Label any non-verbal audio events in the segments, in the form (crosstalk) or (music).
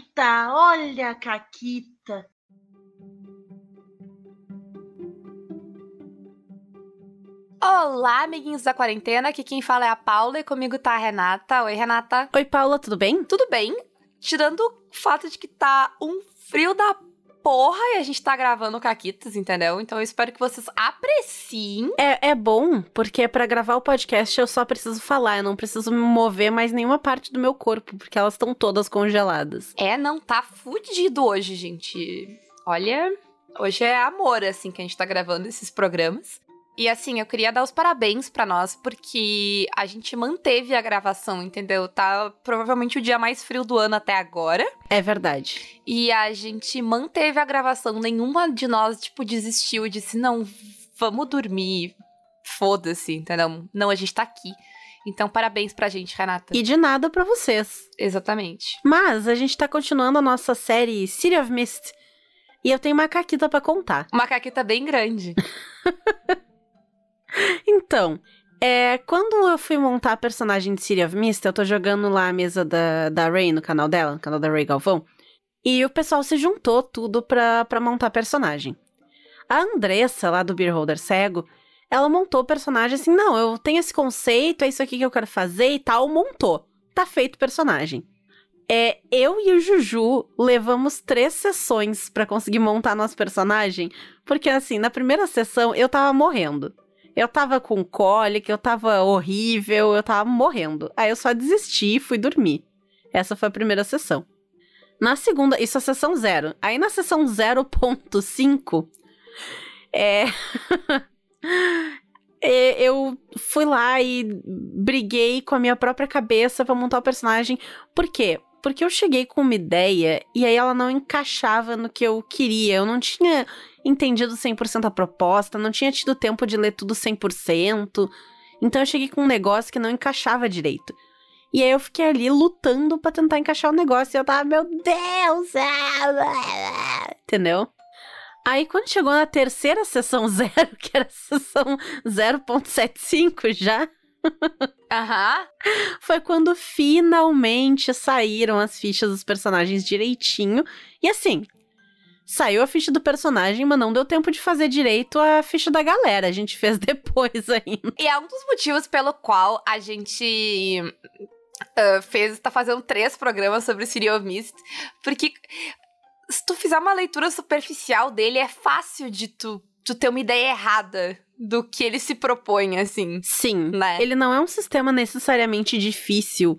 Caquita, olha a Caquita. Olá, amiguinhos da quarentena. Aqui quem fala é a Paula e comigo tá a Renata. Oi, Renata. Oi, Paula, tudo bem? Tudo bem? Tirando o fato de que tá um frio da porra e a gente tá gravando Caquitas, entendeu? Então eu espero que vocês apreciem. É, é bom, porque para gravar o podcast eu só preciso falar, eu não preciso me mover mais nenhuma parte do meu corpo, porque elas estão todas congeladas. É, não tá fudido hoje, gente. Olha, hoje é amor, assim, que a gente tá gravando esses programas. E assim, eu queria dar os parabéns para nós, porque a gente manteve a gravação, entendeu? Tá provavelmente o dia mais frio do ano até agora. É verdade. E a gente manteve a gravação. Nenhuma de nós, tipo, desistiu e disse: não, vamos dormir. Foda-se, entendeu? Não, a gente tá aqui. Então, parabéns pra gente, Renata. E de nada para vocês. Exatamente. Mas a gente tá continuando a nossa série City of Mist. E eu tenho uma caquita para contar. Uma caquita bem grande. (laughs) Então, é, quando eu fui montar a personagem de City of Mist, eu tô jogando lá a mesa da, da Ray no canal dela, no canal da Ray Galvão, e o pessoal se juntou tudo pra, pra montar a personagem. A Andressa, lá do Beer Holder Cego, ela montou o personagem assim, não, eu tenho esse conceito, é isso aqui que eu quero fazer e tal, montou. Tá feito o personagem. É, eu e o Juju levamos três sessões para conseguir montar nosso personagem, porque assim, na primeira sessão eu tava morrendo. Eu tava com cólica, eu tava horrível, eu tava morrendo. Aí eu só desisti e fui dormir. Essa foi a primeira sessão. Na segunda, isso é sessão zero. Aí na sessão 0.5, é. (laughs) eu fui lá e briguei com a minha própria cabeça para montar o personagem. Por quê? Porque eu cheguei com uma ideia e aí ela não encaixava no que eu queria. Eu não tinha entendido 100% a proposta, não tinha tido tempo de ler tudo 100%. Então eu cheguei com um negócio que não encaixava direito. E aí eu fiquei ali lutando para tentar encaixar o negócio e eu tava, meu Deus! Entendeu? Aí quando chegou na terceira sessão (laughs) zero, que era a sessão 0.75 já, Aham. Foi quando finalmente saíram as fichas dos personagens direitinho. E assim, saiu a ficha do personagem, mas não deu tempo de fazer direito a ficha da galera. A gente fez (laughs) depois ainda. E é um dos motivos pelo qual a gente uh, fez, tá fazendo três programas sobre of Mist, porque se tu fizer uma leitura superficial dele, é fácil de tu, tu ter uma ideia errada do que ele se propõe, assim. Sim. Né? Ele não é um sistema necessariamente difícil.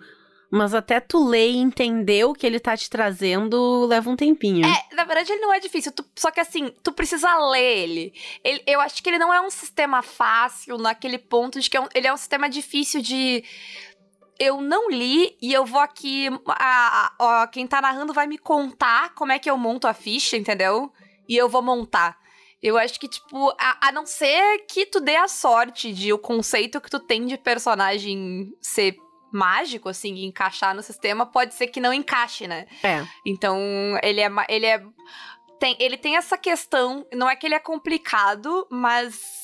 Mas até tu ler e entender o que ele tá te trazendo leva um tempinho. É, na verdade ele não é difícil, tu, só que assim, tu precisa ler ele. ele. Eu acho que ele não é um sistema fácil naquele ponto de que é um, ele é um sistema difícil de. Eu não li e eu vou aqui. A, a, a, quem tá narrando vai me contar como é que eu monto a ficha, entendeu? E eu vou montar. Eu acho que, tipo, a, a, não ser que tu dê a sorte de o conceito que tu tem de personagem ser mágico, assim, e encaixar no sistema, pode ser que não encaixe, né? É. Então, ele é. Ele é. Tem, ele tem essa questão. Não é que ele é complicado, mas.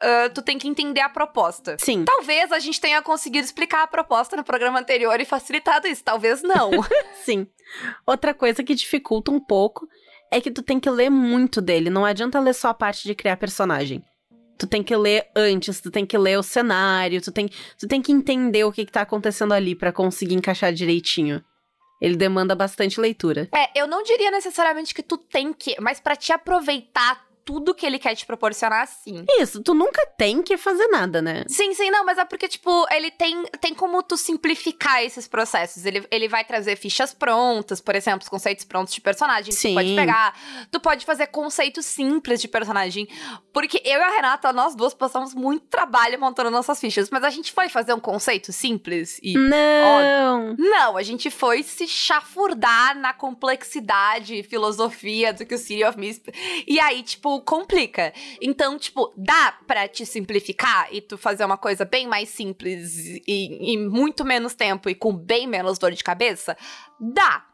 Uh, tu tem que entender a proposta. Sim. Talvez a gente tenha conseguido explicar a proposta no programa anterior e facilitado isso. Talvez não. (laughs) Sim. Outra coisa que dificulta um pouco é que tu tem que ler muito dele. Não adianta ler só a parte de criar personagem. Tu tem que ler antes, tu tem que ler o cenário, tu tem, tu tem que entender o que, que tá acontecendo ali para conseguir encaixar direitinho. Ele demanda bastante leitura. É, eu não diria necessariamente que tu tem que, mas para te aproveitar tudo que ele quer te proporcionar, sim. Isso, tu nunca tem que fazer nada, né? Sim, sim, não, mas é porque, tipo, ele tem, tem como tu simplificar esses processos. Ele, ele vai trazer fichas prontas, por exemplo, os conceitos prontos de personagem. Sim. Tu pode pegar. Tu pode fazer conceitos simples de personagem. Porque eu e a Renata, nós duas passamos muito trabalho montando nossas fichas. Mas a gente foi fazer um conceito simples e. Não! Ó, não, a gente foi se chafurdar na complexidade e filosofia do que o City of Mist. E aí, tipo, complica. Então, tipo, dá pra te simplificar e tu fazer uma coisa bem mais simples e muito menos tempo e com bem menos dor de cabeça? Dá.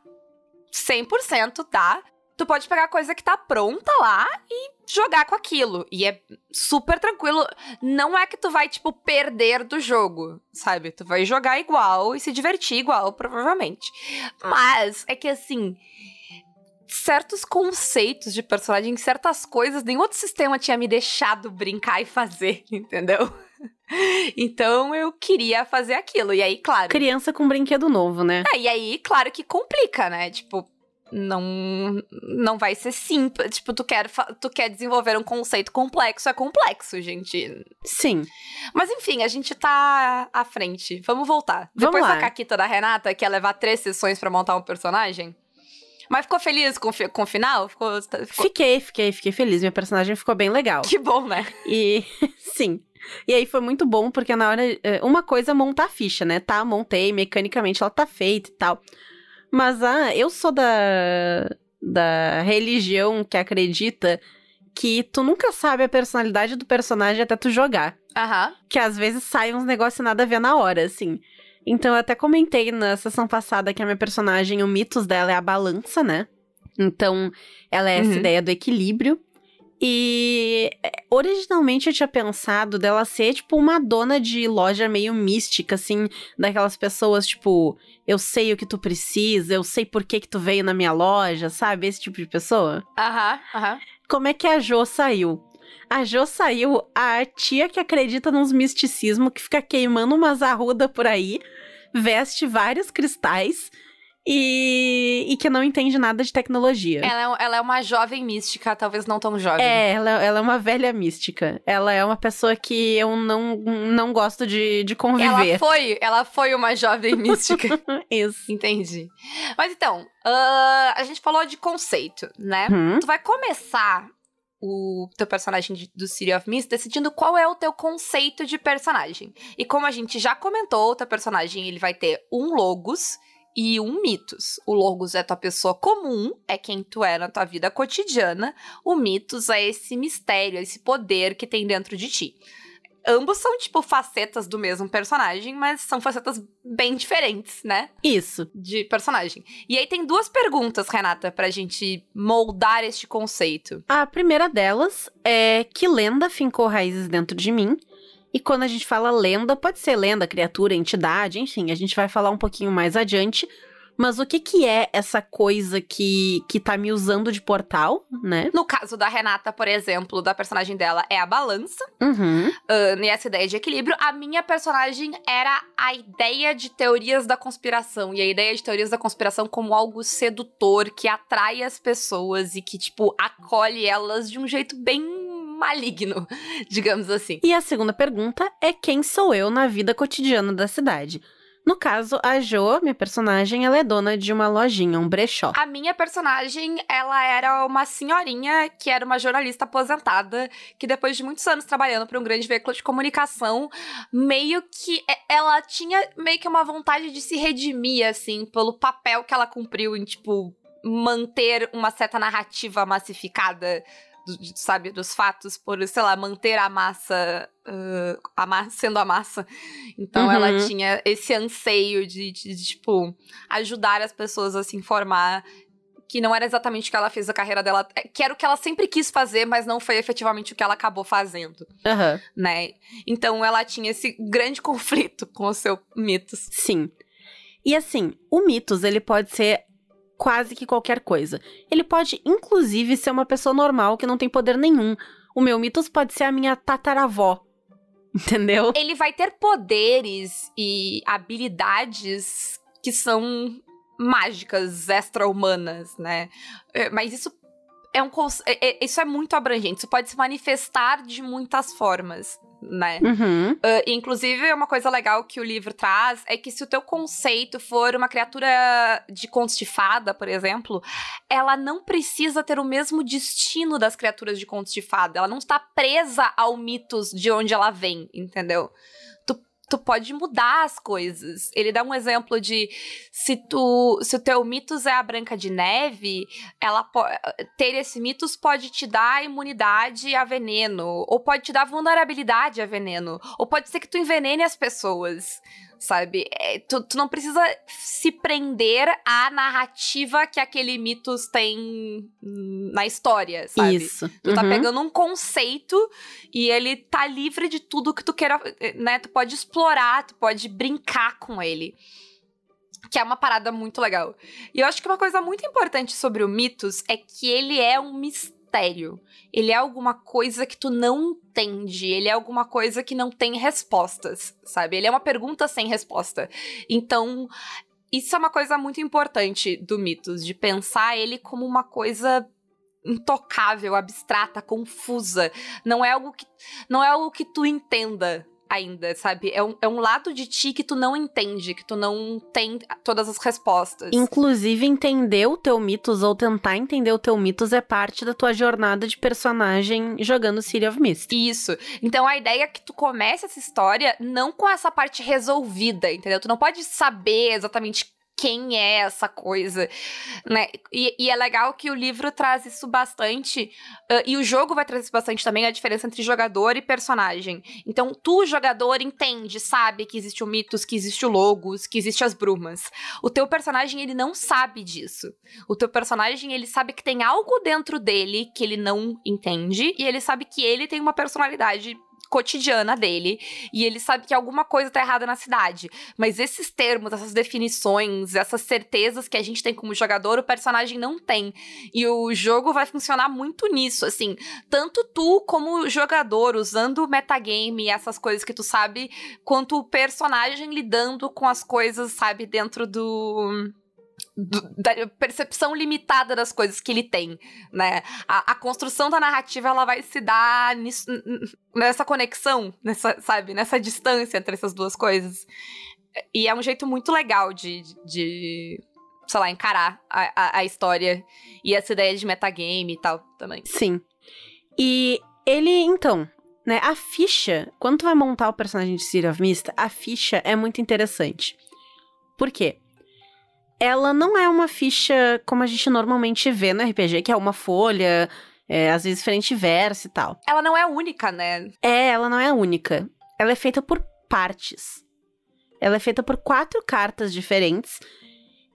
100% dá. tu pode pegar a coisa que tá pronta lá e jogar com aquilo. E é super tranquilo. Não é que tu vai, tipo, perder do jogo, sabe? Tu vai jogar igual e se divertir igual, provavelmente. Mas é que assim. Certos conceitos de personagem, certas coisas, nenhum outro sistema tinha me deixado brincar e fazer, (laughs) entendeu? Então eu queria fazer aquilo. E aí, claro. Criança com brinquedo novo, né? É, e aí, claro que complica, né? Tipo, não não vai ser simples. Tipo, tu quer, tu quer desenvolver um conceito complexo, é complexo, gente. Sim. Mas enfim, a gente tá à frente. Vamos voltar. Vamos Depois lá. da caquita da Renata, que ia levar três sessões pra montar um personagem. Mas ficou feliz com, com o final? Ficou, ficou- Fiquei, fiquei, fiquei feliz. Minha personagem ficou bem legal. Que bom, né? E (laughs) sim. E aí foi muito bom, porque na hora. eh, Uma coisa é montar a ficha, né? Tá, montei, mecanicamente ela tá feita e tal. Mas ah, eu sou da. da religião que acredita que tu nunca sabe a personalidade do personagem até tu jogar. Aham. Que às vezes sai uns negócios nada a ver na hora, assim. Então eu até comentei na sessão passada que a minha personagem, o mitos dela é a balança, né? Então ela é essa Uhum. ideia do equilíbrio. E é, originalmente eu tinha pensado dela ser, tipo, uma dona de loja meio mística, assim, daquelas pessoas, tipo, eu sei o que tu precisa, eu sei por que que tu veio na minha loja, sabe? Esse tipo de pessoa. Aham. Aham. Como é que a Jo saiu? A Jo saiu a tia que acredita nos misticismo, que fica queimando umas arruda por aí, veste vários cristais e, e que não entende nada de tecnologia. Ela, é, ela é uma jovem mística, talvez não tão jovem. É, ela, ela é uma velha mística. Ela é uma pessoa que eu não, não gosto de, de Ela conviver. foi, ela foi uma jovem (laughs) mística. Isso. Entendi. Mas então, ah, a gente falou de conceito, né? Hum, Tu vai começar o teu personagem de- do City of Mist decidindo qual é o teu conceito de personagem. E como a gente já comentou, o teu personagem ele vai ter um logos e um mitos. O logos é tua pessoa comum, é quem tu é na tua vida cotidiana. O mitos é esse mistério, esse poder que tem dentro de ti. Ambos são, tipo, facetas do mesmo personagem, mas são facetas bem diferentes, né? Isso. de personagem. E aí tem duas perguntas, Renata, pra gente moldar este conceito. A primeira delas é que lenda fincou raízes dentro de mim. E quando a gente fala lenda, pode ser lenda, criatura, entidade, enfim, a gente vai falar um pouquinho mais adiante. Mas o que que é essa coisa que, que tá me usando de portal, né? No caso da Renata, por exemplo, da personagem dela é a balança, Uhum. ahn, e essa ideia de equilíbrio. A minha personagem era a ideia de teorias da conspiração. E a ideia de teorias da conspiração como algo sedutor, que atrai as pessoas e que, tipo, acolhe elas de um jeito bem maligno, (laughs) digamos assim. E a segunda pergunta é quem sou eu na vida cotidiana da cidade? No caso, a Jo, minha personagem, ela é dona de uma lojinha, um brechó. A minha personagem, ela era uma senhorinha que era uma jornalista aposentada, que depois de muitos anos trabalhando para um grande veículo de comunicação, meio que ela tinha meio que uma vontade de se redimir, assim, pelo papel que ela cumpriu em, tipo, manter uma certa narrativa massificada. Do- de- sabe, dos fatos, por, sei lá, manter a massa, ah, a ma- sendo a massa. Então Uhum. ela tinha esse anseio de, de, de, tipo, ajudar as pessoas a se informar que não era exatamente o que ela fez a carreira dela, é, que era o que ela sempre quis fazer, mas não foi efetivamente o que ela acabou fazendo, Aham. né? Então ela tinha esse grande conflito com o seu mitos. Sim. E assim, o mitos, ele pode ser quase que qualquer coisa. Ele pode, inclusive, ser uma pessoa normal que não tem poder nenhum. O meu mitos pode ser a minha tataravó. (laughs) Entendeu? Ele vai ter poderes e habilidades que são mágicas, extra-humanas, né? É, Mas isso é um é- é- isso é muito abrangente. Isso pode se manifestar de muitas formas, né? Uhum. Uh, inclusive, uma coisa legal que o livro traz é que se o teu conceito for uma criatura de contos de fada, por exemplo, ela não precisa ter o mesmo destino das criaturas de contos de fada. Ela não está presa ao mitos de onde ela vem, entendeu? Tu, tu pode mudar as coisas. Ele dá um exemplo de se tu se o teu mitos é a Branca de Neve, ela ter esse mitos pode te dar imunidade a veneno, ou pode te dar vulnerabilidade a veneno, ou pode ser que tu envenene as pessoas. Sabe? É, tu, tu, não precisa se prender à narrativa que aquele mitos tem na história, sabe? Isso. Tu tá uhum. tá pegando um conceito e ele tá livre de tudo que tu queira, né? Tu pode explorar, tu pode brincar com ele. Que é uma parada muito legal. E eu acho que uma coisa muito importante sobre o Mitos é que ele é um mistério. Ele é alguma coisa que tu não entende. Ele é alguma coisa que não tem respostas, sabe? Ele é uma pergunta sem resposta. Então, isso é uma coisa muito importante do Mitos, de pensar ele como uma coisa intocável, abstrata, confusa. Não é algo que não é algo que tu entenda, ainda, sabe? É um, é um lado de ti que tu não entende, que tu não tem todas as respostas. Inclusive, entender o teu mitos ou tentar entender o teu mitos é parte da tua jornada de personagem jogando City of Mist. Isso. Então a ideia é que tu comece essa história não com essa parte resolvida, entendeu? Tu não pode saber exatamente quem é essa coisa, né? E, e, é legal que o livro traz isso bastante, uh, e o jogo vai trazer isso bastante também, a diferença entre jogador e personagem. Então, tu, jogador, entende, sabe que existe o Mitos, que existe o Logos, que existe as Brumas. O teu personagem, ele não sabe disso. O teu personagem, ele sabe que tem algo dentro dele que ele não entende, e ele sabe que ele tem uma personalidade cotidiana dele e ele sabe que alguma coisa tá errada na cidade. Mas esses termos, essas definições, essas certezas que a gente tem como jogador, o personagem não tem. E o jogo vai funcionar muito nisso, assim, tanto tu como jogador usando o metagame e essas coisas que tu sabe, quanto o personagem lidando com as coisas, sabe, dentro do da percepção limitada das coisas que ele tem, né? A, a, construção da narrativa ela vai se dar nisso, nessa conexão, nessa, sabe, nessa distância entre essas duas coisas. E é um jeito muito legal de, de, sei lá, encarar a, a, a, história e essa ideia de metagame e tal também. Sim. E ele, então, né, a ficha, quando tu vai montar o personagem de City of Mist, a ficha é muito interessante. Por quê? Ela não é uma ficha como a gente normalmente vê no RPG, que é uma folha, é, às vezes frente e verso e tal. Ela não é única, né? É, ela não é única. Ela é feita por partes. Ela é feita por quatro cartas diferentes.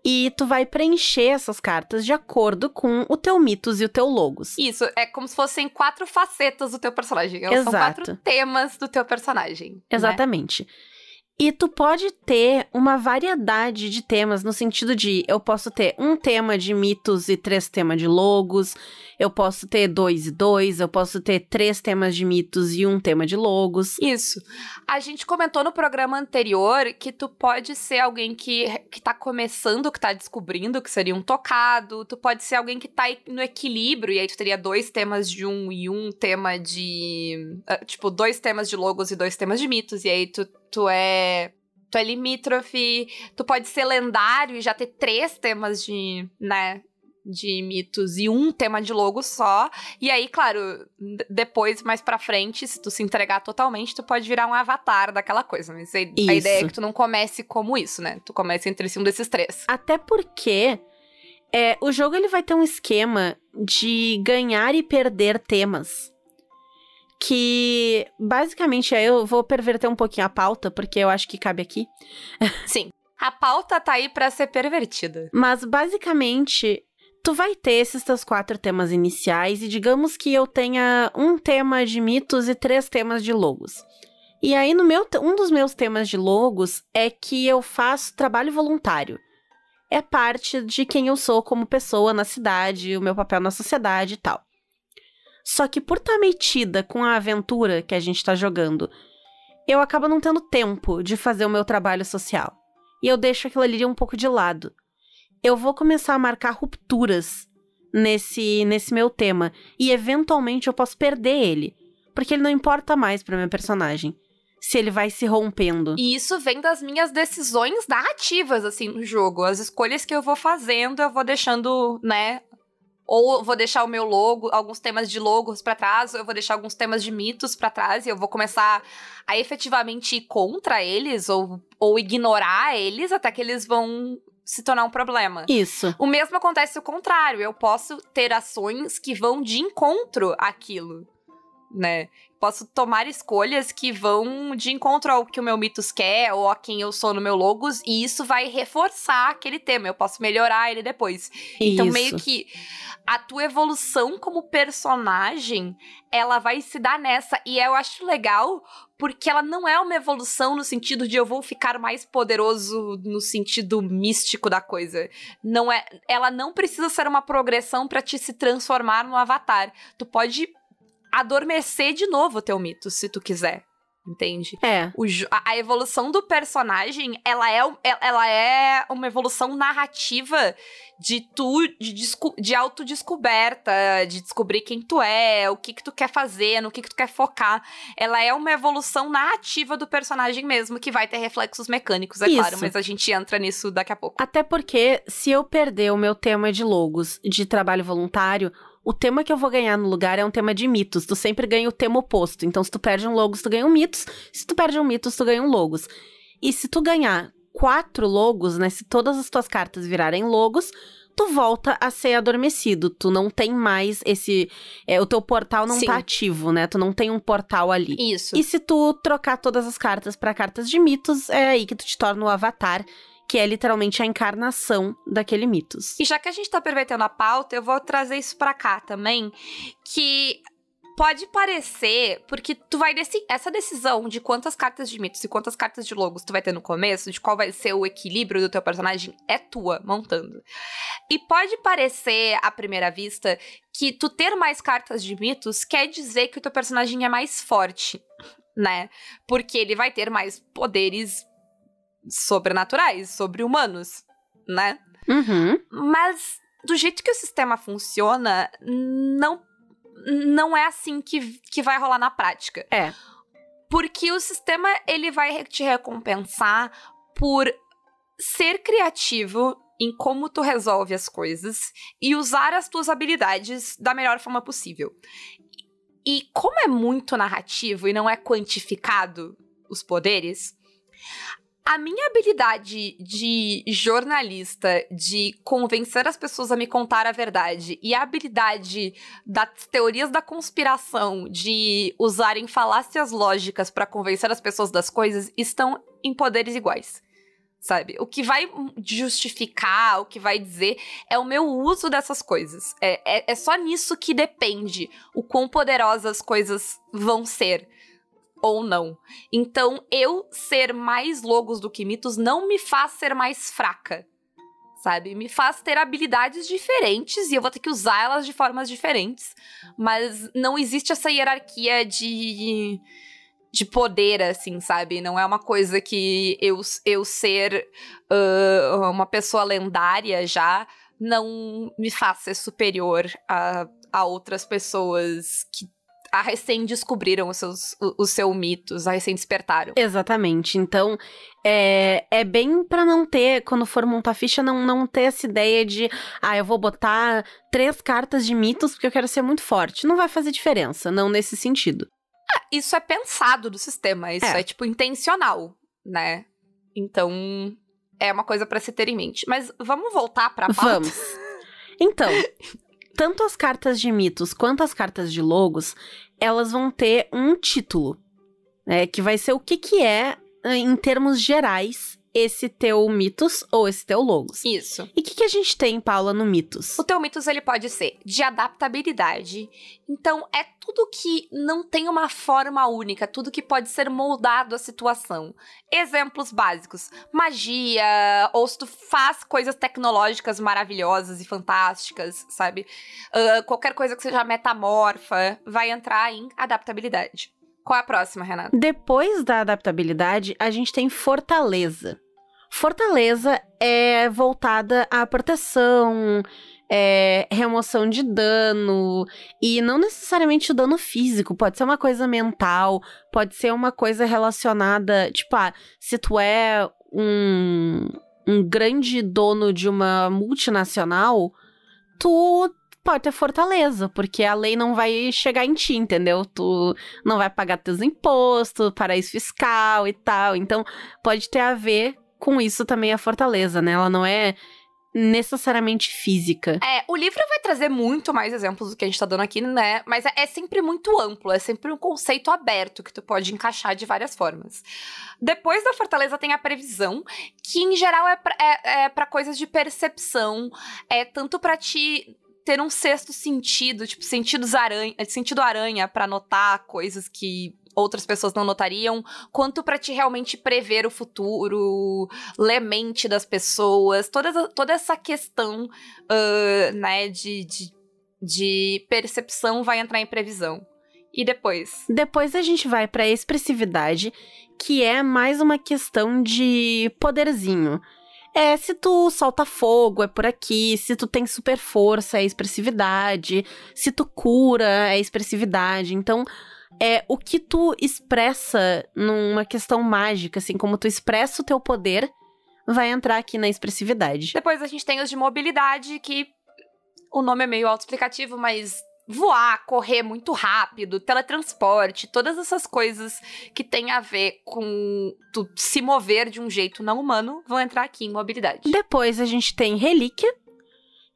E tu vai preencher essas cartas de acordo com o teu mitos e o teu logos. Isso, é como se fossem quatro facetas do teu personagem. Elas Exato. são quatro temas do teu personagem. Né? Exatamente. Né? E tu pode ter uma variedade de temas, no sentido de eu posso ter um tema de mitos e três temas de logos, eu posso ter dois e dois, eu posso ter três temas de mitos e um tema de logos. Isso. A gente comentou no programa anterior que tu pode ser alguém que, que tá começando, que tá descobrindo, que seria um tocado, tu pode ser alguém que tá no equilíbrio, e aí tu teria dois temas de um e um tema de. Uh, tipo, dois temas de logos e dois temas de mitos, e aí tu tu é tu é limítrofe, tu pode ser lendário e já ter três temas de, né, de mitos e um tema de logo só. E aí, claro, depois, mais pra frente, se tu se entregar totalmente, tu pode virar um avatar daquela coisa. Mas a, ideia é que tu não comece como isso, né? Tu comece entre si um desses três. Até porque é, o jogo ele vai ter um esquema de ganhar e perder temas que basicamente aí eu vou perverter um pouquinho a pauta, porque eu acho que cabe aqui. Sim. A pauta tá aí para ser pervertida. Mas basicamente, tu vai ter esses teus quatro temas iniciais e digamos que eu tenha um tema de mitos e três temas de logos. E aí no meu um dos meus temas de logos é que eu faço trabalho voluntário. É parte de quem eu sou como pessoa na cidade, o meu papel na sociedade e tal. Só que por estar tá metida com a aventura que a gente tá jogando, eu acabo não tendo tempo de fazer o meu trabalho social. E eu deixo aquilo ali um pouco de lado. Eu vou começar a marcar rupturas nesse nesse meu tema e eventualmente eu posso perder ele, porque ele não importa mais para meu personagem se ele vai se rompendo. E isso vem das minhas decisões narrativas, assim, no jogo. As escolhas que eu vou fazendo, eu vou deixando, né, ou vou deixar o meu logo, alguns temas de logos para trás, ou eu vou deixar alguns temas de mitos para trás e eu vou começar a efetivamente ir contra eles ou, ou ignorar eles até que eles vão se tornar um problema. Isso. O mesmo acontece o contrário. Eu posso ter ações que vão de encontro àquilo. Né? Posso tomar escolhas que vão de encontro ao que o meu mitos quer ou a quem eu sou no meu logos, e isso vai reforçar aquele tema. Eu posso melhorar ele depois. Então, Isso. meio que a tua evolução como personagem, ela vai se dar nessa. E eu acho legal porque ela não é uma evolução no sentido de eu vou ficar mais poderoso no sentido místico da coisa. Não é, ela não precisa ser uma progressão pra te se transformar no avatar. Tu pode adormecer de novo o teu mito, se tu quiser. Entende? É. O a, a evolução do personagem, ela é, el- ela é uma evolução narrativa de tu, de, desco- de autodescoberta, de descobrir quem tu é, o que que tu quer fazer, no que que tu quer focar. Ela é uma evolução narrativa do personagem mesmo, que vai ter reflexos mecânicos, é Isso. claro, mas a gente entra nisso daqui a pouco. Até porque, se eu perder o meu tema de logos de trabalho voluntário, o tema que eu vou ganhar no lugar é um tema de mitos. Tu sempre ganha o tema oposto. Então, se tu perde um logos, tu ganha um mitos. Se tu perde um mitos, tu ganha um logos. E se tu ganhar quatro logos, né? Se todas as tuas cartas virarem logos, tu volta a ser adormecido. Tu não tem mais esse. é, o teu portal não Sim. tá ativo, né? Tu não tem um portal ali. Isso. E se tu trocar todas as cartas pra cartas de mitos, é aí que tu te torna o avatar, que é literalmente a encarnação daquele mitos. E já que a gente tá pervertendo a pauta, eu vou trazer isso pra cá também, que pode parecer, porque tu vai deci essa decisão de quantas cartas de mitos e quantas cartas de logos tu vai ter no começo, de qual vai ser o equilíbrio do teu personagem, é tua montando. E pode parecer à primeira vista que tu ter mais cartas de mitos quer dizer que o teu personagem é mais forte, né? Porque ele vai ter mais poderes sobrenaturais, sobre-humanos, né? Uhum. Mas do jeito que o sistema funciona, não não é assim que, que vai rolar na prática. É. Porque o sistema ele vai te recompensar por ser criativo em como tu resolve as coisas e usar as tuas habilidades da melhor forma possível. E como é muito narrativo e não é quantificado os poderes, a minha habilidade de jornalista, de convencer as pessoas a me contar a verdade, e a habilidade das teorias da conspiração de usarem falácias lógicas pra convencer as pessoas das coisas estão em poderes iguais. Sabe? O que vai justificar, o que vai dizer é o meu uso dessas coisas. É, é, é só nisso que depende o quão poderosas as coisas vão ser ou não. Então, eu ser mais logos do que mitos não me faz ser mais fraca. Sabe? Me faz ter habilidades diferentes e eu vou ter que usar elas de formas diferentes. Mas não existe essa hierarquia de. de poder, assim, sabe? Não é uma coisa que eu, eu ser uh, uma pessoa lendária já não me faz ser superior a, a outras pessoas que a recém descobriram os seus o, os seus mitos, a recém despertaram. Exatamente. Então, é, é bem pra não ter, quando for montar ficha, não, não ter essa ideia de, ah, eu vou botar três cartas de mitos porque eu quero ser muito forte. Não vai fazer diferença, não nesse sentido. Isso é pensado do sistema, isso é, É. tipo intencional, né? Então, é uma coisa pra se ter em mente. Mas vamos voltar pra pauta? Vamos. (laughs) Então, tanto as cartas de mitos quanto as cartas de logos, elas vão ter um título, né, que vai ser o que que é, eh, em termos gerais, esse teu mitos ou esse teu logos. Isso. E o que, que a gente tem, Paula, no mitos? O teu mitos ele pode ser de adaptabilidade. Então é tudo que não tem uma forma única, tudo que pode ser moldado à situação. Exemplos básicos: magia, ou se tu faz coisas tecnológicas maravilhosas e fantásticas, sabe? Ah, qualquer coisa que seja metamorfa vai entrar em adaptabilidade. Qual é a próxima, Renata? Depois da adaptabilidade, a gente tem fortaleza. Fortaleza é voltada à proteção, é, remoção de dano, e não necessariamente o dano físico, pode ser uma coisa mental, pode ser uma coisa relacionada, tipo, ah, se tu é um, um grande dono de uma multinacional, tu pode ter fortaleza, porque a lei não vai chegar em ti, entendeu? Tu não vai pagar teus impostos, paraíso fiscal e tal. Então, pode ter a ver com isso também a fortaleza, né? Ela não é necessariamente física. É, o livro vai trazer muito mais exemplos do que a gente tá dando aqui, né? Mas é, é sempre muito amplo, é sempre um conceito aberto que tu pode encaixar de várias formas. Depois da fortaleza tem a previsão, que em geral é pra, é, é pra coisas de percepção, é tanto pra te ter um sexto sentido, tipo, sentidos aranha, sentido aranha para notar coisas que outras pessoas não notariam, quanto para te realmente prever o futuro, ler mente das pessoas, toda, toda essa questão, uh, né, de, de, de percepção vai entrar em previsão. E depois? Depois a gente vai pra expressividade, que é mais uma questão de poderzinho. É, se tu solta fogo, é por aqui. Se tu tem super força, é expressividade. Se tu cura, é expressividade. Então, é o que tu expressa numa questão mágica, assim, como tu expressa o teu poder, vai entrar aqui na expressividade. Depois a gente tem os de mobilidade, que o nome é meio autoexplicativo, mas voar, correr muito rápido, teletransporte, todas essas coisas que tem a ver com tu se mover de um jeito não humano vão entrar aqui em mobilidade. Depois a gente tem relíquia,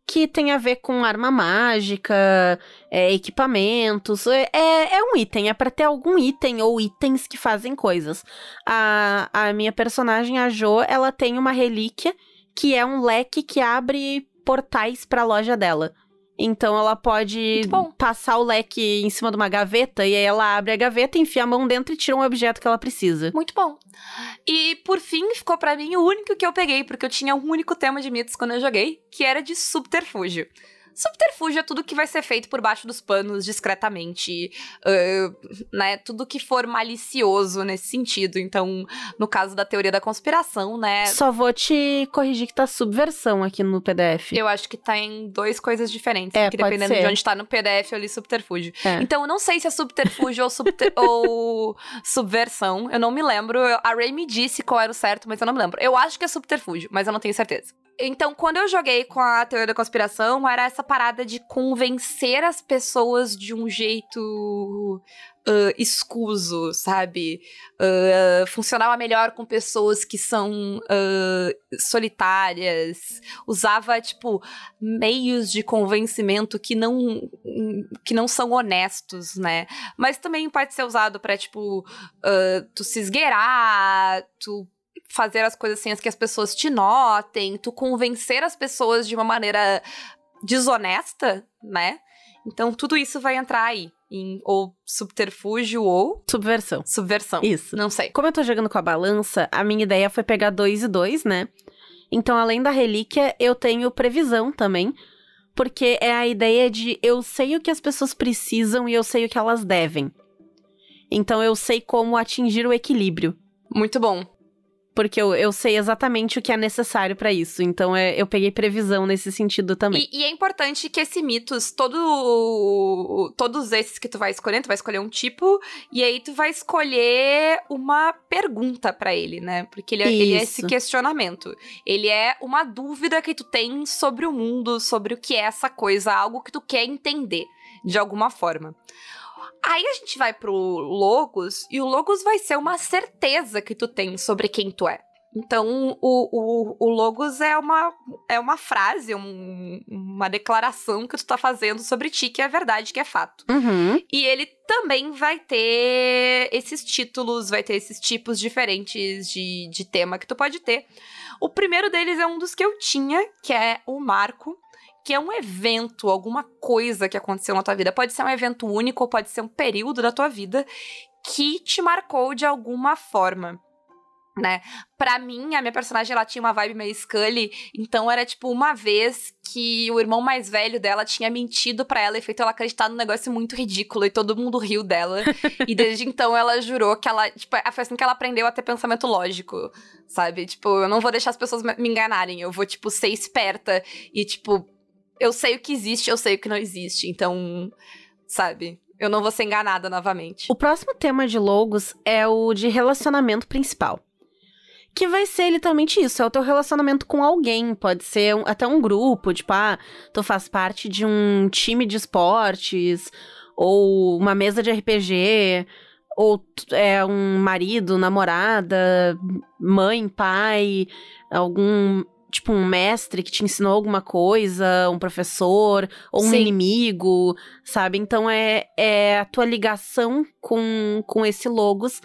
que tem a ver com arma mágica, é, equipamentos. É, é, é um item, é para ter algum item ou itens que fazem coisas. A, a minha personagem, a Jo, ela tem uma relíquia que é um leque que abre portais para a loja dela. Então ela pode passar o leque em cima de uma gaveta e aí ela abre a gaveta, enfia a mão dentro e tira um objeto que ela precisa. Muito bom. E por fim, ficou para mim o único que eu peguei, porque eu tinha um único tema de mitos quando eu joguei, que era de subterfúgio. Subterfúgio é tudo que vai ser feito por baixo dos panos, discretamente, uh, né? Tudo que for malicioso nesse sentido. Então, no caso da teoria da conspiração, né? Só vou te corrigir que tá subversão aqui no PDF. Eu acho que tá em duas coisas diferentes. É, dependendo de onde tá no PDF, eu li subterfúgio. É. Então, eu não sei se é subterfúgio (laughs) ou, subter ou subversão. Eu não me lembro. A Ray me disse qual era o certo, mas eu não me lembro. Eu acho que é subterfúgio, mas eu não tenho certeza. Então, quando eu joguei com a teoria da conspiração, era essa parada de convencer as pessoas de um jeito uh, escuso, sabe? Uh, funcionava melhor com pessoas que são uh, solitárias. Usava, tipo, meios de convencimento que não, que não são honestos, né? Mas também pode ser usado para tipo, tu se esgueirar, tu fazer as coisas assim, que as pessoas te notem, tu convencer as pessoas de uma maneira desonesta, né? Então tudo isso vai entrar aí. Em ou subterfúgio ou. Subversão. Subversão. Isso. Não sei. Como eu tô jogando com a balança, a minha ideia foi pegar dois e dois, né? Então, além da relíquia, eu tenho previsão também. Porque é a ideia de eu sei o que as pessoas precisam e eu sei o que elas devem. Então eu sei como atingir o equilíbrio. Muito bom porque eu, eu sei exatamente o que é necessário para isso. Então é, eu peguei previsão nesse sentido também. E, e, é importante que esse mitos, todo, todos esses que tu vai escolher, tu vai escolher um tipo, e aí tu vai escolher uma pergunta para ele, né? Porque ele, ele, é esse questionamento. Ele é uma dúvida que tu tem sobre o mundo, sobre o que é essa coisa, algo que tu quer entender de alguma forma. Aí a gente vai pro Logos, e o Logos vai ser uma certeza que tu tem sobre quem tu é. Então, o, o, o Logos é uma, é uma frase, um, uma declaração que tu tá fazendo sobre ti, que é verdade, que é fato. Uhum. E ele também vai ter esses títulos, vai ter esses tipos diferentes de, de tema que tu pode ter. O primeiro deles é um dos que eu tinha, que é o Marco, que é um evento, alguma coisa que aconteceu na tua vida. Pode ser um evento único ou pode ser um período da tua vida que te marcou de alguma forma. Né? Pra mim, a minha personagem ela tinha uma vibe meio Scully, então era tipo uma vez que o irmão mais velho dela tinha mentido para ela e feito ela acreditar num negócio muito ridículo e todo mundo riu dela. (laughs) e desde então ela jurou que ela, tipo, foi assim que ela aprendeu a ter pensamento lógico, sabe? Tipo, eu não vou deixar as pessoas me enganarem, eu vou, tipo, ser esperta e, tipo, eu sei o que existe, eu sei o que não existe. Então, sabe? Eu não vou ser enganada novamente. O próximo tema de logos é o de relacionamento principal. Que vai ser literalmente isso, é o teu relacionamento com alguém. Pode ser um, até um grupo, tipo, ah, tu faz parte de um time de esportes, ou uma mesa de RPG, ou é um marido, namorada, mãe, pai, algum tipo, um mestre que te ensinou alguma coisa, um professor, ou um Sim. inimigo, sabe? Então é, é a tua ligação com, com esse logos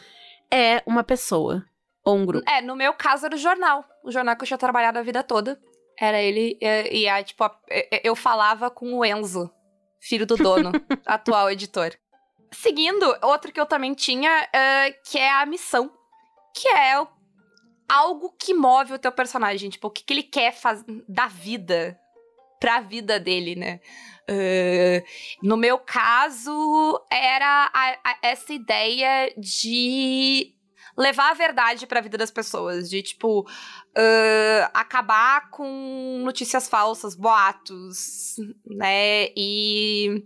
é uma pessoa ou um grupo. É, no meu caso era o jornal. O jornal que eu tinha trabalhado a vida toda. Era ele. E, e aí, tipo, a- eu falava com o Enzo, filho do dono, (laughs) atual editor. Seguindo, outro que eu também tinha, é, que é a missão. Que é o- algo que move o teu personagem. Tipo, o que, que ele quer fazer da vida pra vida dele, né? É, no meu caso, era a- a- essa ideia de levar a verdade pra vida das pessoas, de tipo ah, acabar com notícias falsas, boatos, né? E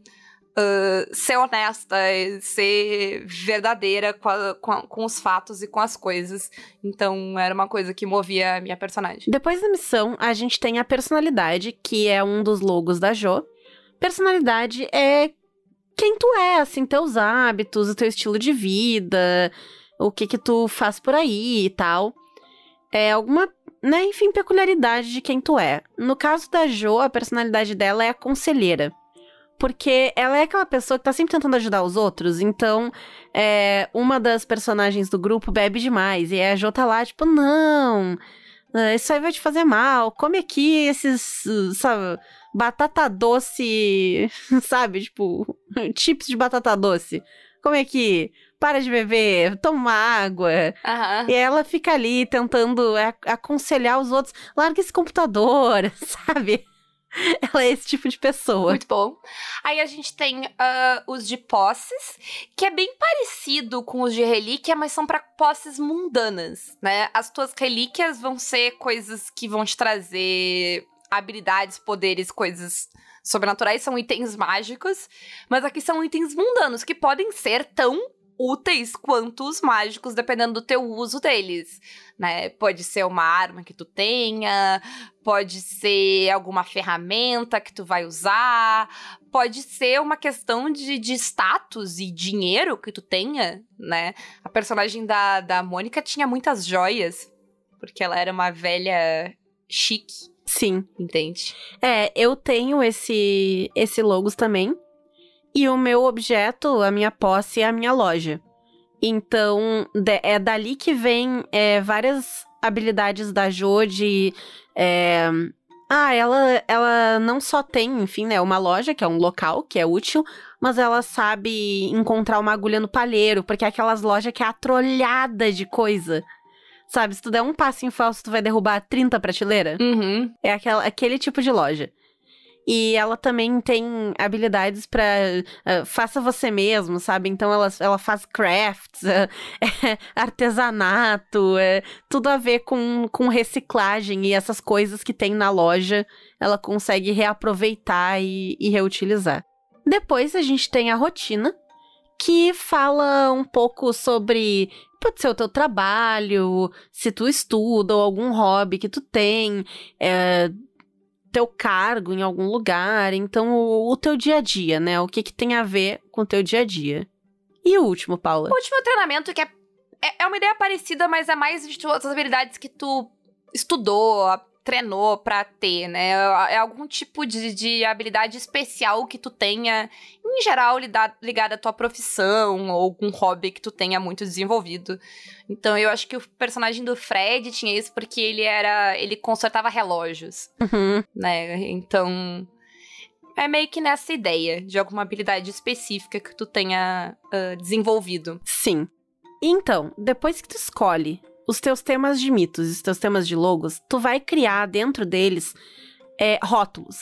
ah, ser honesta, ser verdadeira com, a- com a- com os fatos e com as coisas. Então era uma coisa que movia a minha personagem. Depois da missão, a gente tem a personalidade, que é um dos logos da Jo. Personalidade é quem tu é, assim, teus hábitos, o teu estilo de vida, o que que tu faz por aí e tal. É alguma, né, enfim, peculiaridade de quem tu é. No caso da Jo, a personalidade dela é a conselheira. Porque ela é aquela pessoa que tá sempre tentando ajudar os outros, então é, uma das personagens do grupo bebe demais. E a Jo tá lá, tipo, não, ah, isso aí vai te fazer mal. Come aqui esses, sabe, batata doce, (laughs) sabe? Tipo, (laughs) chips de batata doce. Come aqui, para de beber, toma água. Aham. E ela fica ali tentando aconselhar os outros. Larga esse computador, (laughs) sabe? (laughs) Ela é esse tipo de pessoa. Muito bom. Aí a gente tem ah, os de posses, que é bem parecido com os de relíquia, mas são pra posses mundanas, né? As tuas relíquias vão ser coisas que vão te trazer habilidades, poderes, coisas sobrenaturais, são itens mágicos, mas aqui são itens mundanos que podem ser tão úteis quanto os mágicos, dependendo do teu uso deles, né? Pode ser uma arma que tu tenha, pode ser alguma ferramenta que tu vai usar, pode ser uma questão de, de status e dinheiro que tu tenha, né? A personagem da, da Mônica tinha muitas joias, porque ela era uma velha chique, Sim. entende? É, eu tenho esse, esse logos também. E o meu objeto, a minha posse, é a minha loja. Então, é dali que vem é, várias habilidades da Jo de. é, ah, ela, ela não só tem, enfim, né, uma loja, que é um local, que é útil, mas ela sabe encontrar uma agulha no palheiro, porque é aquelas lojas que é atrolhada de coisa. Sabe, se tu der um passinho falso, tu vai derrubar 30 prateleiras. Uhum. É aquela, aquele tipo de loja. E ela também tem habilidades pra ah, faça você mesmo, sabe? Então ela, ela faz crafts, é, (laughs) artesanato, é, tudo a ver com, com reciclagem e essas coisas que tem na loja, ela consegue reaproveitar e, e reutilizar. Depois a gente tem a rotina, que fala um pouco sobre pode ser o teu trabalho, se tu estuda ou algum hobby que tu tem, é, teu cargo em algum lugar, então o, o teu dia a dia, né? O que que tem a ver com o teu dia a dia. E o último, Paula? O último treinamento que é, é, é uma ideia parecida, mas é mais de todas as habilidades que tu estudou, treinou pra ter, né? É algum tipo de, de habilidade especial que tu tenha, em geral, ligada à tua profissão ou algum hobby que tu tenha muito desenvolvido. Então eu acho que o personagem do Fred tinha isso porque ele era. ele consertava relógios Uhum. né? Então, é meio que nessa ideia de alguma habilidade específica que tu tenha ah, desenvolvido. Sim. Então, depois que tu escolhe os teus temas de mitos os teus temas de logos, tu vai criar dentro deles é, rótulos.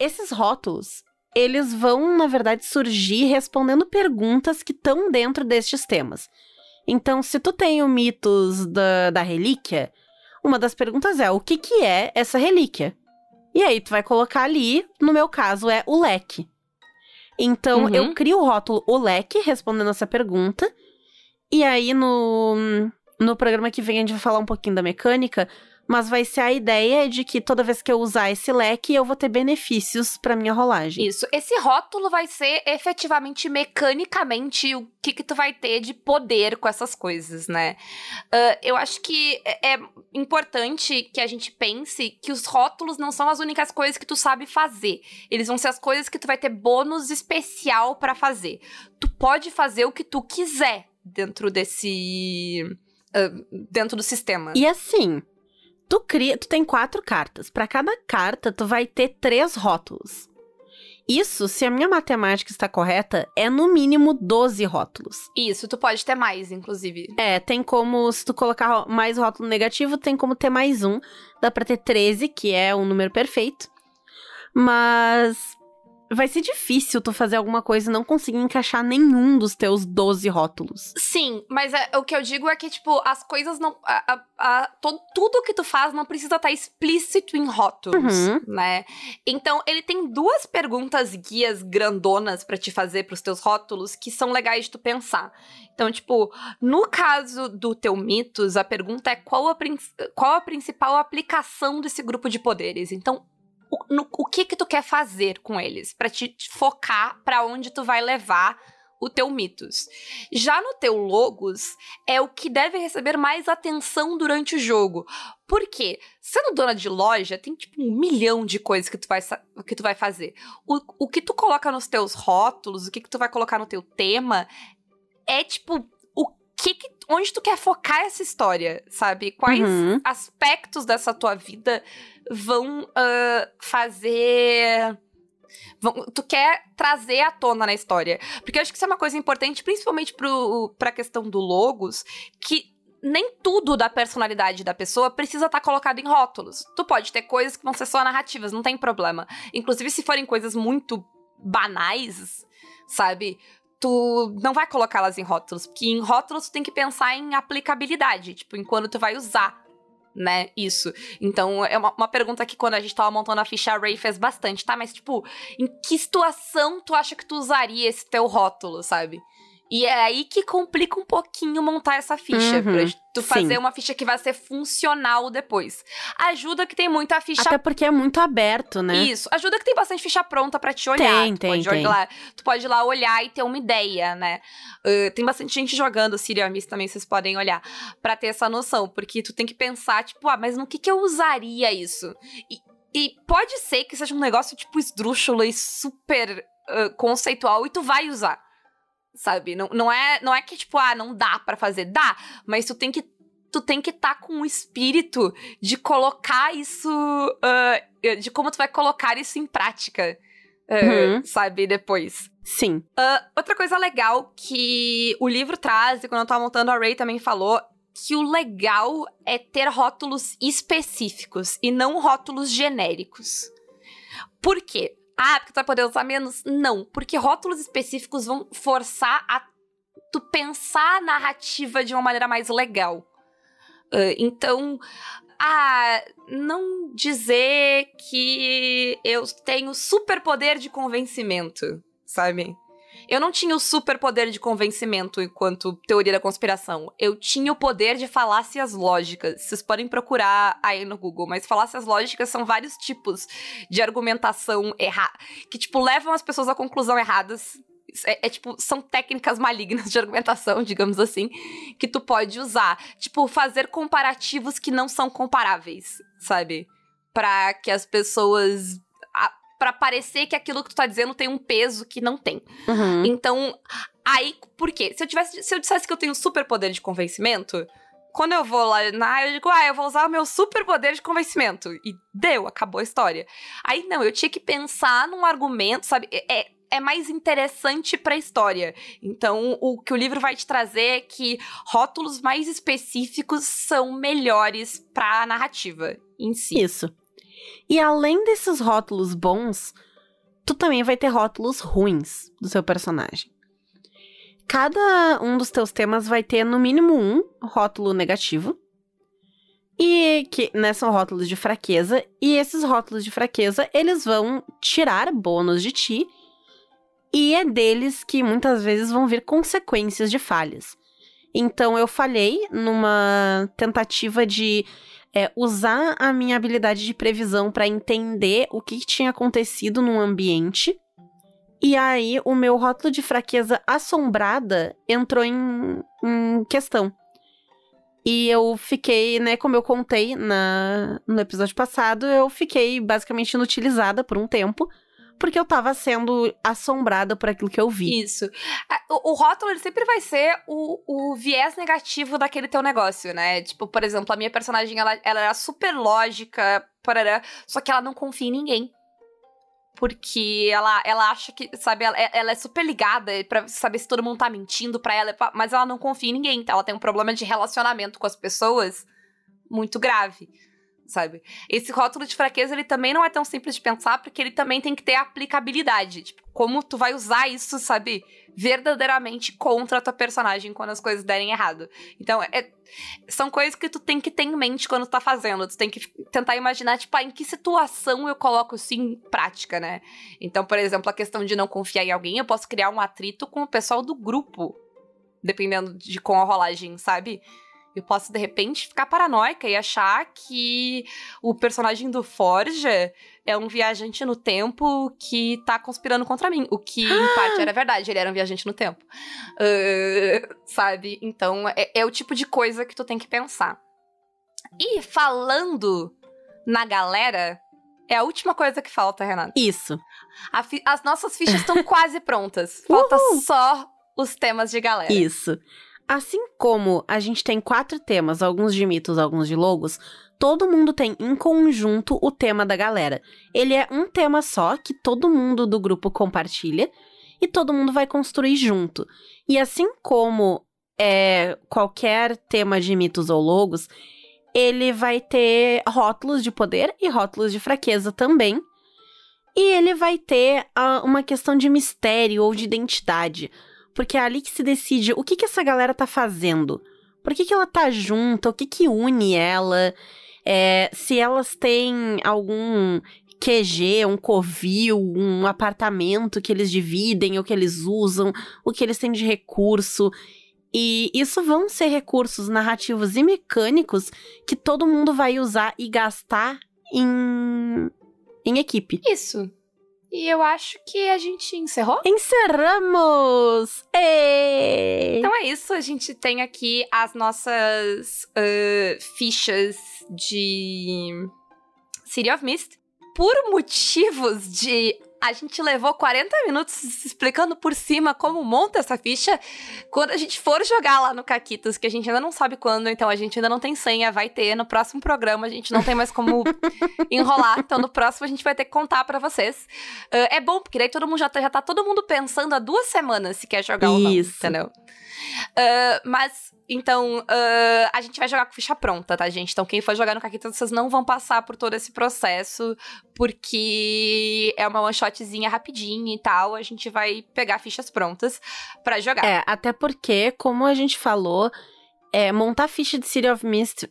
Esses rótulos, eles vão, na verdade, surgir respondendo perguntas que estão dentro destes temas. Então, se tu tem o mitos da, da relíquia, uma das perguntas é o que, que é essa relíquia? E aí tu vai colocar ali, no meu caso, é o leque. Então, Uhum. eu crio o rótulo o leque respondendo essa pergunta. E aí, no, no programa que vem, a gente vai falar um pouquinho da mecânica. mas vai ser a ideia de que toda vez que eu usar esse leque, eu vou ter benefícios pra minha rolagem. Isso. Esse rótulo vai ser efetivamente, mecanicamente, o que, que tu vai ter de poder com essas coisas, né? Uh, eu acho que é, é importante que a gente pense que os rótulos não são as únicas coisas que tu sabe fazer. Eles vão ser as coisas que tu vai ter bônus especial para fazer. Tu pode fazer o que tu quiser dentro desse. Uh, dentro do sistema. E assim, tu cria, tu tem quatro cartas. Para cada carta, tu vai ter três rótulos. Isso, se a minha matemática está correta, é no mínimo 12 rótulos. Isso, tu pode ter mais, inclusive. É, tem como, se tu colocar mais rótulo negativo, tem como ter mais um. Dá pra ter 13, que é um número perfeito. Mas vai ser difícil tu fazer alguma coisa e não conseguir encaixar nenhum dos teus 12 rótulos. Sim, mas é, o que eu digo é que, tipo, as coisas não. A, a, a, to, tudo que tu faz não precisa estar tá explícito em rótulos, Uhum. né? Então, ele tem duas perguntas guias grandonas pra te fazer pros teus rótulos que são legais de tu pensar. Então, tipo, no caso do teu mitos, a pergunta é qual a, qual a principal aplicação desse grupo de poderes. Então, o, no- o que que tu quer fazer com eles Pra te, te focar pra onde tu vai levar o teu mitos. Já no teu logos é o que deve receber mais atenção durante o jogo. Por quê? Sendo dona de loja, tem tipo um milhão de coisas que tu vai, que tu vai fazer. O, o que tu coloca nos teus rótulos, o que, que tu vai colocar no teu tema, é tipo o que, que onde tu quer focar essa história, sabe? Quais Uhum. aspectos dessa tua vida vão ah, fazer. vão- tu quer trazer à tona na história. Porque eu acho que isso é uma coisa importante, principalmente pro, pra questão do Logos, que nem tudo da personalidade da pessoa precisa estar colocado em rótulos. Tu pode ter coisas que vão ser só narrativas, não tem problema. Inclusive, se forem coisas muito banais, sabe? Tu não vai colocá-las em rótulos, porque em rótulos tu tem que pensar em aplicabilidade, tipo, em quando tu vai usar, né? Isso. Então, é uma, uma pergunta que quando a gente tava montando a ficha, a Ray fez bastante, tá? Mas, tipo, em que situação tu acha que tu usaria esse teu rótulo, sabe? E é aí que complica um pouquinho montar essa ficha. Uhum, Pra tu sim. fazer uma ficha que vai ser funcional depois. Ajuda que tem muita ficha Até porque é muito aberto, né? isso. Ajuda que tem bastante ficha pronta pra te olhar. Tem, tu tem, pode tem. Olhar, tu pode ir lá olhar e ter uma ideia, né? Uh, tem bastante gente jogando Serial Mist também, vocês podem olhar. Pra ter essa noção. Porque tu tem que pensar, tipo, ah, mas no que que eu usaria isso? E, e pode ser que seja um negócio, tipo, esdrúxulo e super uh, conceitual e tu vai usar. Sabe? Não, não, é, não é que, tipo, ah, não dá pra fazer. Dá, mas tu tem que tu tem que estar com o espírito de colocar isso. ah, de como tu vai colocar isso em prática. ah, Uhum. Sabe, depois. Sim. Ah, outra coisa legal que o livro traz, e quando eu tava montando a Ray também falou, que o legal é ter rótulos específicos e não rótulos genéricos. Por quê? Ah, porque tu vai poder usar menos? Não, porque rótulos específicos vão forçar a tu pensar a narrativa de uma maneira mais legal. Ah, então, ah, não dizer que eu tenho superpoder de convencimento, sabe? Eu não tinha o superpoder de convencimento enquanto teoria da conspiração. Eu tinha o poder de falácias lógicas. Vocês podem procurar aí no Google, mas falácias lógicas são vários tipos de argumentação errada. Que, tipo, levam as pessoas a conclusão erradas. É, é, tipo, são técnicas malignas de argumentação, (laughs) digamos assim, que tu pode usar. Tipo, fazer comparativos que não são comparáveis, sabe? Pra que as pessoas. A- Pra parecer que aquilo que tu tá dizendo tem um peso que não tem. Uhum. Então, aí, por quê? Se eu, tivesse, se eu dissesse que eu tenho superpoder de convencimento, quando eu vou lá na, eu digo, ah, eu vou usar o meu superpoder de convencimento. E deu, acabou a história. Aí, não, eu tinha que pensar num argumento, sabe? É, é mais interessante pra história. Então, o que o livro vai te trazer é que rótulos mais específicos são melhores pra narrativa em si. Isso. E além desses rótulos bons, tu também vai ter rótulos ruins do seu personagem. Cada um dos teus temas vai ter no mínimo um rótulo negativo. E que né, são rótulos de fraqueza. E esses rótulos de fraqueza, eles vão tirar bônus de ti. E é deles que muitas vezes vão vir consequências de falhas. Então eu falhei numa tentativa de é usar a minha habilidade de previsão para entender o que tinha acontecido no ambiente. E aí, o meu rótulo de fraqueza assombrada entrou em, em questão. E eu fiquei, né, como eu contei na, no episódio passado, eu fiquei basicamente inutilizada por um tempo porque eu tava sendo assombrada por aquilo que eu vi. Isso. O, o rótulo, ele sempre vai ser o, o viés negativo daquele teu negócio, né? Tipo, por exemplo, a minha personagem, ela, ela era super lógica, parará, só que ela não confia em ninguém. Porque ela, ela acha que, sabe, ela, ela é super ligada para saber se todo mundo tá mentindo pra ela, mas ela não confia em ninguém. Então ela tem um problema de relacionamento com as pessoas muito grave sabe? Esse rótulo de fraqueza, ele também não é tão simples de pensar, porque ele também tem que ter aplicabilidade. Tipo, como tu vai usar isso, sabe? Verdadeiramente contra a tua personagem quando as coisas derem errado. Então, é, são coisas que tu tem que ter em mente quando tu tá fazendo. Tu tem que tentar imaginar, tipo, ah, em que situação eu coloco isso em prática, né? Então, por exemplo, a questão de não confiar em alguém, eu posso criar um atrito com o pessoal do grupo. Dependendo de com a rolagem, sabe? Eu posso, de repente, ficar paranoica e achar que o personagem do Forja é um viajante no tempo que tá conspirando contra mim. O que, em parte, era verdade. Ele era um viajante no tempo. Uh, sabe? Então, é, é o tipo de coisa que tu tem que pensar. E falando na galera, é a última coisa que falta, Renata. Isso. as nossas fichas estão (laughs) quase prontas. Falta Uhul. só os temas de galera. Isso. Assim como a gente tem quatro temas, alguns de mitos, alguns de logos, todo mundo tem em conjunto o tema da galera. Ele é um tema só que todo mundo do grupo compartilha e todo mundo vai construir junto. E assim como é, qualquer tema de mitos ou logos, ele vai ter rótulos de poder e rótulos de fraqueza também. E ele vai ter uh, uma questão de mistério ou de identidade. Porque é ali que se decide o que, que essa galera tá fazendo. Por que, que ela tá junta? O que, que une ela? É, se elas têm algum QG, um covil, um apartamento que eles dividem ou que eles usam, o que eles têm de recurso. E isso vão ser recursos narrativos e mecânicos que todo mundo vai usar e gastar em, em equipe. Isso. E eu acho que a gente encerrou. Encerramos! Ei! Então é isso, a gente tem aqui as nossas uh, fichas de City of Mist. Por motivos de a gente levou 40 minutos explicando por cima como monta essa ficha. Quando a gente for jogar lá no Caquitas, que a gente ainda não sabe quando, então a gente ainda não tem senha, vai ter. No próximo programa a gente não tem mais como (laughs) enrolar. Então no próximo a gente vai ter que contar para vocês. Uh, é bom, porque daí todo mundo já tá, já tá todo mundo pensando há duas semanas se quer jogar Isso. ou não, entendeu? Uh, mas, então, uh, a gente vai jogar com ficha pronta, tá, gente? Então, quem for jogar no Caquita, vocês não vão passar por todo esse processo, porque é uma one shotzinha rapidinha e tal. A gente vai pegar fichas prontas para jogar. É, até porque, como a gente falou, é, montar ficha de City of Mist,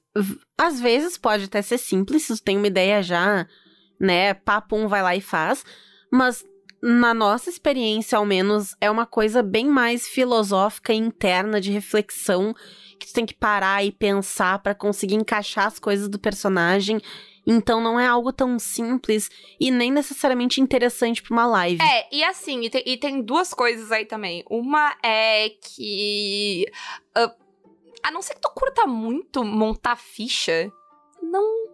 às vezes pode até ser simples, se tu tem uma ideia já, né? Papo um vai lá e faz. Mas na nossa experiência, ao menos, é uma coisa bem mais filosófica interna de reflexão que tu tem que parar e pensar para conseguir encaixar as coisas do personagem. Então não é algo tão simples e nem necessariamente interessante para uma live. É, e assim, e tem, e tem, duas coisas aí também. Uma é que. Uh, a não ser que tu curta muito montar ficha, não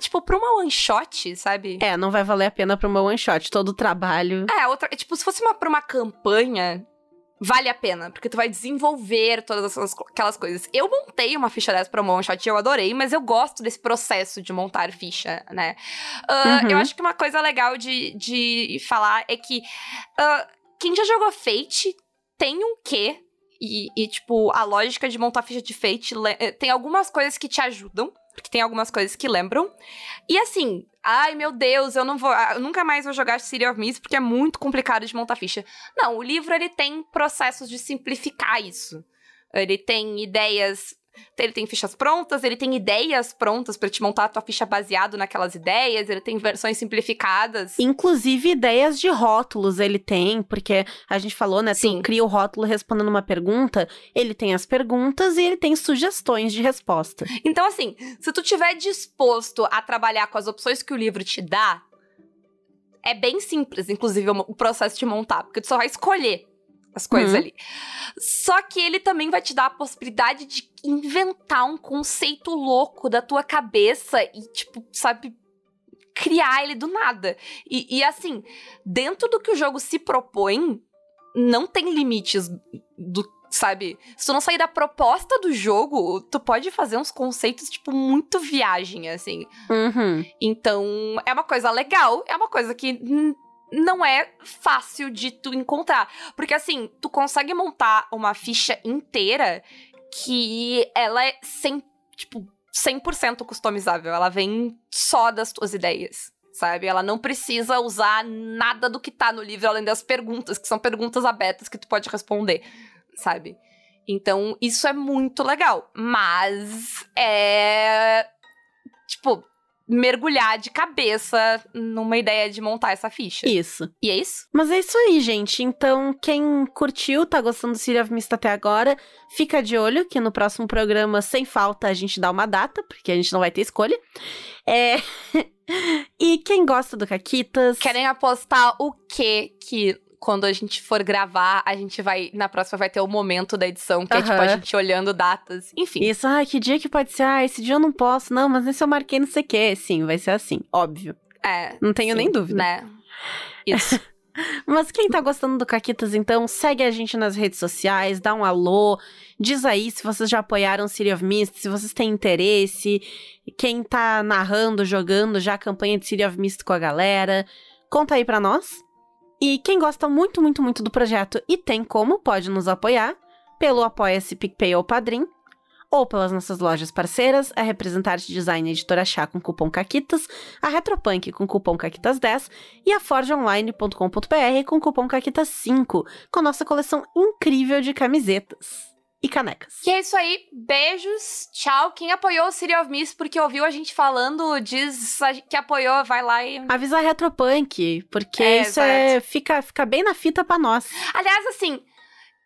Tipo, pra uma one shot, sabe? É, não vai valer a pena pra uma one shot. Todo o trabalho. É, outra. Tipo, se fosse uma, pra uma campanha, vale a pena, porque tu vai desenvolver todas aquelas coisas. Eu montei uma ficha dessa pra uma one shot e eu adorei, mas eu gosto desse processo de montar ficha, né? Uh, uhum. Eu acho que uma coisa legal de, de falar é que uh, quem já jogou Fate tem um quê. E, e, tipo, a lógica de montar ficha de Fate eh, tem algumas coisas que te ajudam porque tem algumas coisas que lembram. E assim, ai meu Deus, eu não vou, eu nunca mais vou jogar City of Mist porque é muito complicado de montar ficha. Não, o livro ele tem processos de simplificar isso. Ele tem ideias Ele tem fichas prontas, ele tem ideias prontas para te montar a tua ficha baseado naquelas ideias, ele tem versões simplificadas. Inclusive ideias de rótulos ele tem, porque a gente falou, né? Sim. Tu cria o rótulo respondendo uma pergunta, ele tem as perguntas e ele tem sugestões de resposta. Então, assim, se tu tiver disposto a trabalhar com as opções que o livro te dá, é bem simples, inclusive, o o processo de montar, porque tu só vai escolher as coisas Uhum. ali. Só que ele também vai te dar a possibilidade de inventar um conceito louco da tua cabeça e, tipo, sabe, criar ele do nada. E, e, assim, dentro do que o jogo se propõe, não tem limites do. Sabe? Se tu não sair da proposta do jogo, tu pode fazer uns conceitos, tipo, muito viagem, assim. Uhum. Então, é uma coisa legal, é uma coisa que não é fácil de tu encontrar. Porque, assim, tu consegue montar uma ficha inteira que ela é 100, tipo, 100% customizável. Ela vem só das tuas ideias. Sabe? Ela não precisa usar nada do que tá no livro, além das perguntas, que são perguntas abertas que tu pode responder, sabe? Então, isso é muito legal. Mas é. Tipo, mergulhar de cabeça numa ideia de montar essa ficha. Isso. E é isso? Mas é isso aí, gente. Então, quem curtiu, tá gostando do City of Mist até agora, fica de olho que no próximo programa, sem falta, a gente dá uma data, porque a gente não vai ter escolha. É. (laughs) e quem gosta do Caquitas. Querem apostar o quê que. Quando a gente for gravar, a gente vai. Na próxima vai ter o momento da edição, que é tipo a gente olhando datas. Enfim. Isso, ah, que dia que pode ser? Ah, esse dia eu não posso. Não, mas nesse eu marquei não sei o quê. Sim, vai ser assim, óbvio. É. Não tenho sim, nem dúvida. Né? Isso. (laughs) Mas quem tá gostando do Caquitas, então, segue a gente nas redes sociais, dá um alô, diz aí se vocês já apoiaram City of Mist, se vocês têm interesse, quem tá narrando, jogando já a campanha de City of Mist com a galera, conta aí pra nós. E quem gosta muito, muito, muito do projeto e tem como, pode nos apoiar pelo Apoia-se PicPay ou Padrim, ou pelas nossas lojas parceiras, a Representarte Design Editora Chá com cupom CAQUITAS, a Retropunk com cupom CAQUITAS10 e a forgeonline.com.br com cupom CAQUITAS5, com nossa coleção incrível de camisetas e canecas. Que é isso aí. Beijos. Tchau. Quem apoiou o City of Mist porque ouviu a gente falando, diz que apoiou, vai lá e. Avisa a Retropunk, porque É, isso é, fica, fica bem na fita pra nós. Aliás, assim,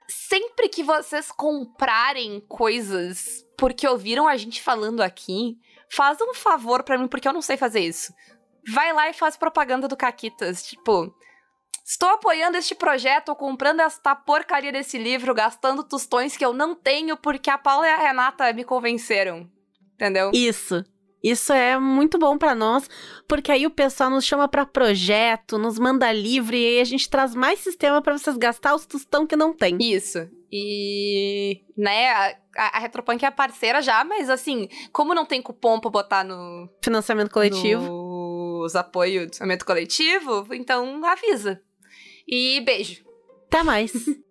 sempre que vocês comprarem coisas porque ouviram a gente falando aqui, faz um favor pra mim, porque eu não sei fazer isso. Vai lá e faz propaganda do Caquitas. Tipo, estou apoiando este projeto, comprando esta porcaria desse livro, gastando tostões que eu não tenho porque a Paula e a Renata me convenceram. Entendeu? Isso. Isso é muito bom pra nós, porque aí o pessoal nos chama pra projeto, nos manda livro e aí a gente traz mais sistema pra vocês gastar os tostão que não tem. Isso. E, né, a, a, a Retropunk é parceira já, mas assim, como não tem cupom pra botar no, Financiamento coletivo. nos apoios do financiamento coletivo, então avisa. E beijo. Até mais. (laughs)